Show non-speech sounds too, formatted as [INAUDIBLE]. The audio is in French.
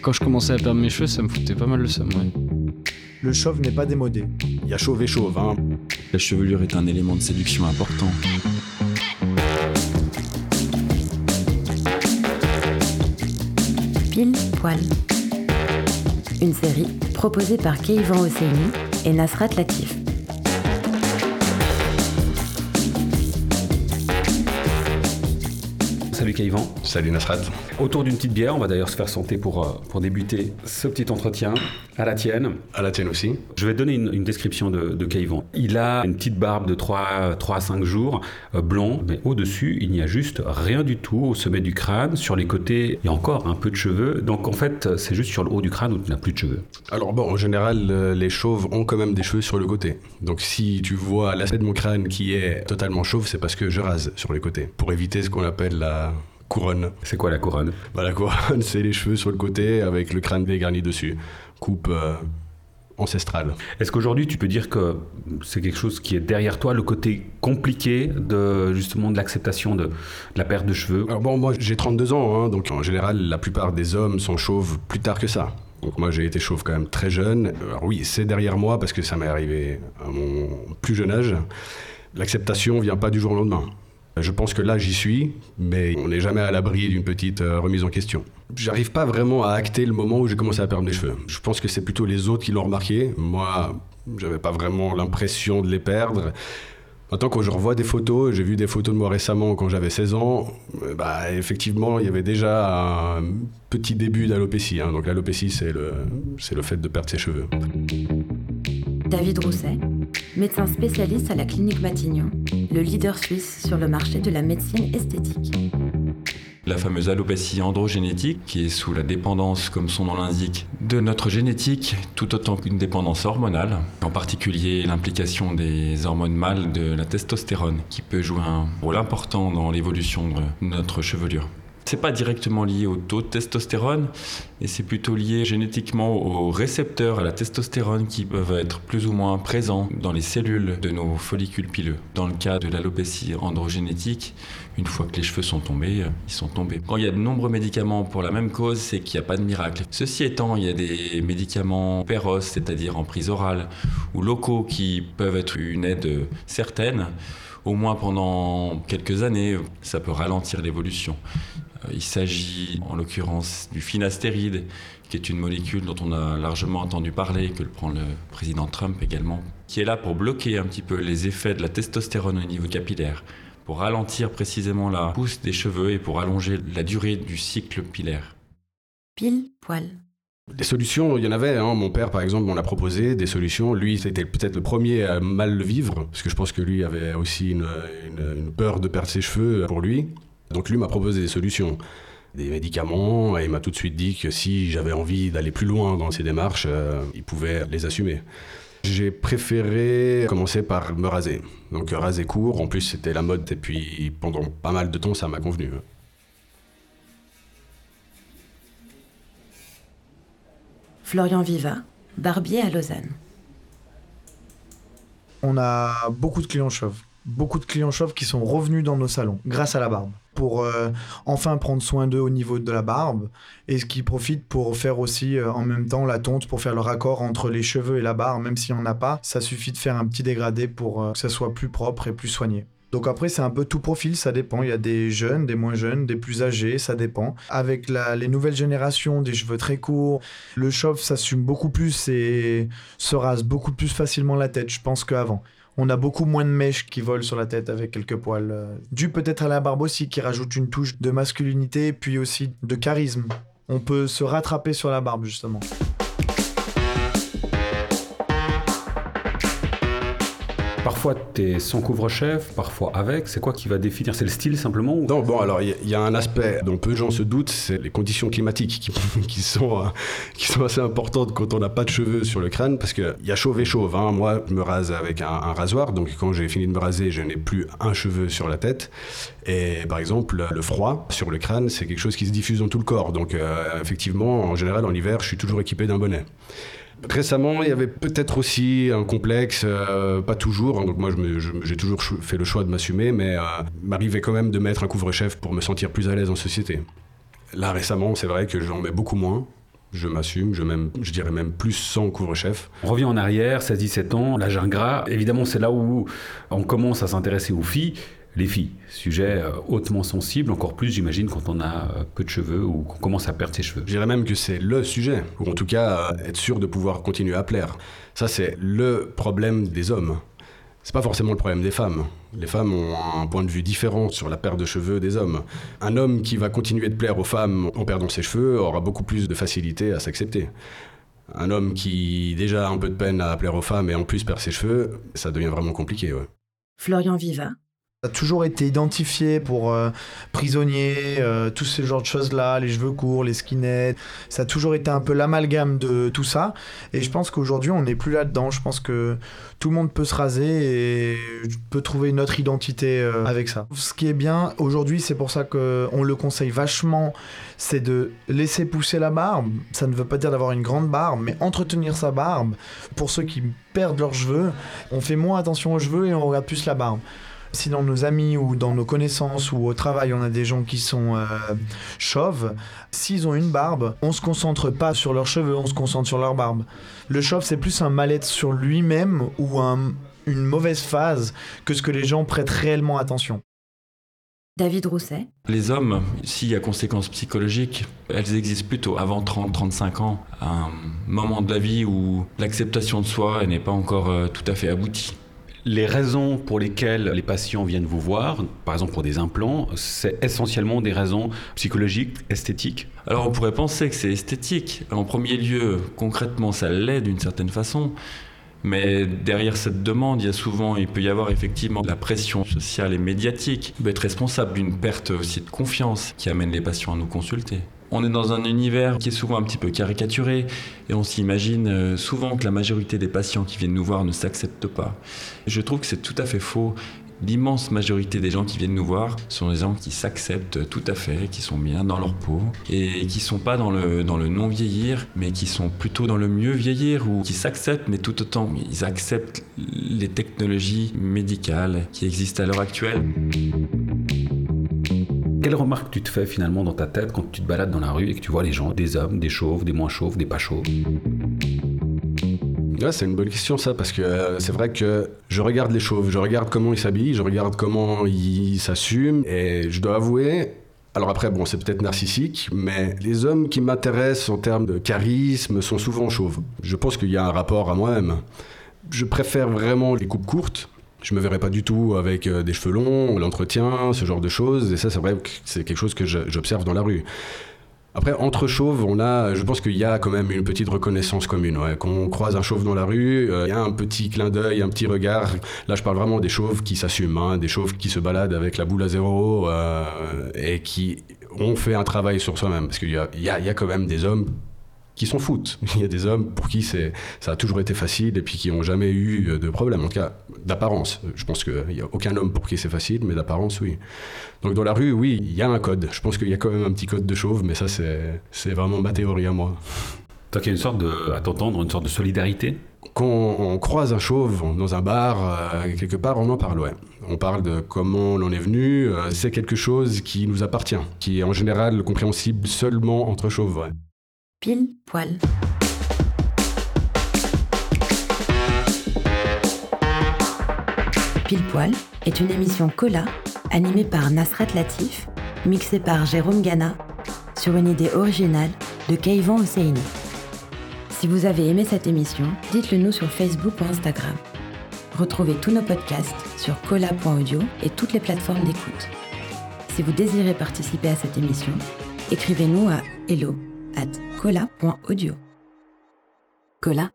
Quand je commençais à perdre mes cheveux, ça me foutait pas mal le seum, ouais. Le chauve n'est pas démodé. Il y a chauve et chauve, hein. La chevelure est un élément de séduction important. Pile Poil. Une série proposée par Keivan Hosseini et Nasrat Latif. Salut Kaivan. Salut Nasrat. Autour d'une petite bière, on va d'ailleurs se faire santé pour, euh, pour débuter ce petit entretien. À la tienne. À la tienne aussi. Je vais donner une, une description de, de. Il a une petite barbe de 3, 3 à 5 jours, euh, blond, mais au-dessus, il n'y a juste rien du tout au sommet du crâne. Sur les côtés, il y a encore un peu de cheveux. Donc en fait, c'est juste sur le haut du crâne où tu n'as plus de cheveux. Alors bon, en général, euh, les chauves ont quand même des cheveux sur le côté. Donc si tu vois l'aspect de mon crâne qui est totalement chauve, c'est parce que je rase sur les côtés. Pour éviter ce qu'on appelle la couronne. C'est quoi la couronne? Bah, la couronne, [LAUGHS] c'est les cheveux sur le côté avec le crâne dégarni dessus. Coupe euh, ancestrale. Est-ce qu'aujourd'hui tu peux dire que c'est quelque chose qui est derrière toi, le côté compliqué de justement de l'acceptation de, de la perte de cheveux? Alors bon, moi j'ai 32 ans, hein, donc en général la plupart des hommes sont chauves plus tard que ça. Donc moi j'ai été chauve quand même très jeune. Alors oui, c'est derrière moi parce que ça m'est arrivé à mon plus jeune âge. L'acceptation vient pas du jour au lendemain. Je pense que là, j'y suis, mais on n'est jamais à l'abri d'une petite euh, remise en question. J'arrive pas vraiment à acter le moment où j'ai commencé à perdre mes cheveux. Je pense que c'est plutôt les autres qui l'ont remarqué. Moi, j'avais pas vraiment l'impression de les perdre. Maintenant, quand je revois des photos, j'ai vu des photos de moi récemment quand j'avais 16 ans, euh, bah, effectivement, il y avait déjà un petit début d'alopécie. hein. Donc l'alopécie, c'est le, c'est le fait de perdre ses cheveux. David Rousset, médecin spécialiste à la clinique Matignon, le leader suisse sur le marché de la médecine esthétique. La fameuse alopécie androgénétique, qui est sous la dépendance, comme son nom l'indique, de notre génétique, tout autant qu'une dépendance hormonale, en particulier l'implication des hormones mâles de la testostérone, qui peut jouer un rôle important dans l'évolution de notre chevelure. C'est pas directement lié au taux de testostérone, et c'est plutôt lié génétiquement aux récepteurs à la testostérone qui peuvent être plus ou moins présents dans les cellules de nos follicules pileux. Dans le cas de l'alopécie androgénétique, une fois que les cheveux sont tombés, euh, ils sont tombés. Quand il y a de nombreux médicaments pour la même cause, c'est qu'il n'y a pas de miracle. Ceci étant, il y a des médicaments péros, c'est-à-dire en prise orale, ou locaux qui peuvent être une aide certaine, au moins pendant quelques années. Ça peut ralentir l'évolution. Euh, Il s'agit en l'occurrence du finastéride, qui est une molécule dont on a largement entendu parler, que le prend le président Trump également, qui est là pour bloquer un petit peu les effets de la testostérone au niveau capillaire, pour ralentir précisément la pousse des cheveux et pour allonger la durée du cycle pilaire. Pile Poil. Des solutions, il y en avait. hein. Mon père, par exemple, m'en a proposé des solutions. Lui, c'était peut-être le premier à mal le vivre, parce que je pense que lui avait aussi une, une- une peur de perdre ses cheveux pour lui. Donc lui m'a proposé des solutions, des médicaments, et il m'a tout de suite dit que si j'avais envie d'aller plus loin dans ces démarches, euh, il pouvait les assumer. J'ai préféré commencer par me raser. Donc raser court, en plus c'était la mode, et puis pendant pas mal de temps, ça m'a convenu. Florian Viva, barbier à Lausanne. On a beaucoup de clients chauves. Beaucoup de clients chauves qui sont revenus dans nos salons grâce à la barbe. Pour euh, enfin prendre soin d'eux au niveau de la barbe et ce qui profitent pour faire aussi euh, en même temps la tonte pour faire le raccord entre les cheveux et la barbe, même s'il n'y en a pas. Ça suffit de faire un petit dégradé pour euh, que ça soit plus propre et plus soigné. Donc après, c'est un peu tout profil, ça dépend. Il y a des jeunes, des moins jeunes, des plus âgés, ça dépend. Avec la- les nouvelles générations, des cheveux très courts, le chauve s'assume beaucoup plus et se rase beaucoup plus facilement la tête, je pense, qu'avant. On a beaucoup moins de mèches qui volent sur la tête avec quelques poils. euh, Dû peut-être à la barbe aussi, qui rajoute une touche de masculinité, puis aussi de charisme. On peut se rattraper sur la barbe, justement. Parfois tu es sans couvre-chef, parfois avec. C'est quoi qui va définir? C'est le style simplement. Non, bon, alors il y, a- un aspect dont peu de gens se doutent, c'est les conditions climatiques [LAUGHS] qui, sont, euh, qui sont assez importantes quand on n'a pas de cheveux sur le crâne, parce qu'il y a chauve et chauve. hein. Moi, je me rase avec un, un rasoir, donc quand j'ai fini de me raser, je n'ai plus un cheveu sur la tête. Et par exemple, le froid sur le crâne, c'est quelque chose qui se diffuse dans tout le corps. Donc euh, effectivement, en général, en hiver, je suis toujours équipé d'un bonnet. Récemment, il y avait peut-être aussi un complexe, euh, pas toujours. Donc moi, j'ai toujours fait le choix de m'assumer, mais euh, m'arrivait quand même de mettre un couvre-chef pour me sentir plus à l'aise en société. Là, récemment, c'est vrai que j'en mets beaucoup moins. Je m'assume, je, je dirais même plus sans couvre-chef. On revient en arrière, 16-17 ans, l'âge ingrat. Évidemment, c'est là où on commence à s'intéresser aux filles. Les filles, sujet euh, hautement sensible, encore plus, j'imagine, quand on a euh, peu de cheveux ou qu'on commence à perdre ses cheveux. Je dirais même que c'est le sujet, ou en tout cas euh, être sûr de pouvoir continuer à plaire. Ça, c'est le problème des hommes. C'est pas forcément le problème des femmes. Les femmes ont un point de vue différent sur la perte de cheveux des hommes. Un homme qui va continuer de plaire aux femmes en perdant ses cheveux aura beaucoup plus de facilité à s'accepter. Un homme qui déjà a un peu de peine à plaire aux femmes et en plus perd ses cheveux, ça devient vraiment compliqué. ouais. Florian Viva, a toujours été identifié pour euh, prisonniers, euh, tous ces genres de choses-là, les cheveux courts, les skinheads. Ça a toujours été un peu l'amalgame de tout ça. Et je pense qu'aujourd'hui, on n'est plus là-dedans. Je pense que tout le monde peut se raser et peut trouver une autre identité euh, avec ça. Ce qui est bien aujourd'hui, c'est pour ça qu'on le conseille vachement, c'est de laisser pousser la barbe. Ça ne veut pas dire d'avoir une grande barbe, mais entretenir sa barbe. Pour ceux qui perdent leurs cheveux, on fait moins attention aux cheveux et on regarde plus la barbe. Si dans nos amis ou dans nos connaissances ou au travail, on a des gens qui sont euh, chauves, s'ils ont une barbe, on se concentre pas sur leurs cheveux, on se concentre sur leur barbe. Le chauve, c'est plus un mal-être sur lui-même ou un- une mauvaise phase que ce que les gens prêtent réellement attention. David Rousset, Les hommes, s'il y a conséquences psychologiques, elles existent plutôt avant 30-35 ans, à un moment de la vie où l'acceptation de soi n'est pas encore euh, tout à fait aboutie. Les raisons pour lesquelles les patients viennent vous voir, par exemple pour des implants, c'est essentiellement des raisons psychologiques, esthétiques. Alors on pourrait penser que c'est esthétique. En premier lieu, concrètement, ça l'est d'une certaine façon. Mais derrière cette demande, il y a souvent, il peut y avoir effectivement la pression sociale et médiatique, qui peut être responsable d'une perte aussi de confiance qui amène les patients à nous consulter. On est dans un univers qui est souvent un petit peu caricaturé et on s'imagine euh, souvent que la majorité des patients qui viennent nous voir ne s'acceptent pas. Je trouve que c'est tout à fait faux. L'immense majorité des gens qui viennent nous voir sont des gens qui s'acceptent tout à fait, qui sont bien dans leur peau et qui sont pas dans le, dans le non vieillir, mais qui sont plutôt dans le mieux vieillir ou qui s'acceptent, mais tout autant ils acceptent les technologies médicales qui existent à l'heure actuelle. Quelle remarque tu te fais finalement dans ta tête quand tu te balades dans la rue et que tu vois les gens, des hommes, des chauves, des moins chauves, des pas chauves? Ouais, c'est une bonne question ça, parce que euh, c'est vrai que je regarde les chauves, je regarde comment ils s'habillent, je regarde comment ils s'assument, et je dois avouer, alors après, bon, c'est peut-être narcissique, mais les hommes qui m'intéressent en termes de charisme sont souvent chauves. Je pense qu'il y a un rapport à moi-même. Je préfère vraiment les coupes courtes. Je me verrais pas du tout avec euh, des cheveux longs, l'entretien, ce genre de choses. Et ça, c'est vrai que c'est quelque chose que j'observe dans la rue. Après, entre chauves, on a, je pense qu'il y a quand même une petite reconnaissance commune. Ouais. Quand on croise un chauve dans la rue, euh, il y a un petit clin d'œil, un petit regard. Là, je parle vraiment des chauves qui s'assument, hein, des chauves qui se baladent avec la boule à zéro euh, et qui ont fait un travail sur soi-même. Parce qu'il y y a quand même des hommes qui s'en foutent. [LAUGHS] Il y a des hommes pour qui c'est, ça a toujours été facile et puis qui n'ont jamais eu de problème. En tout cas, d'apparence. Je pense qu'il n'y a aucun homme pour qui c'est facile, mais d'apparence, oui. Donc dans la rue, oui, il y a un code. Je pense qu'il y a quand même un petit code de chauve, mais ça, c'est, c'est vraiment ma théorie à moi. Toi qui as une sorte de, à t'entendre, une sorte de solidarité? Quand on croise un chauve dans un bar, euh, quelque part, on en parle, ouais. On parle de comment on en est venu. euh, c'est quelque chose qui nous appartient, qui est en général compréhensible seulement entre chauves, ouais. Pile poil. Pile poil est une émission Cola animée par Nasrat Latif, mixée par Jérôme Gana, sur une idée originale de Keivan Hosseini. Si vous avez aimé cette émission, dites-le nous sur Facebook ou Instagram. Retrouvez tous nos podcasts sur cola.audio et toutes les plateformes d'écoute. Si vous désirez participer à cette émission, écrivez-nous à hello at cola.audio. Cola,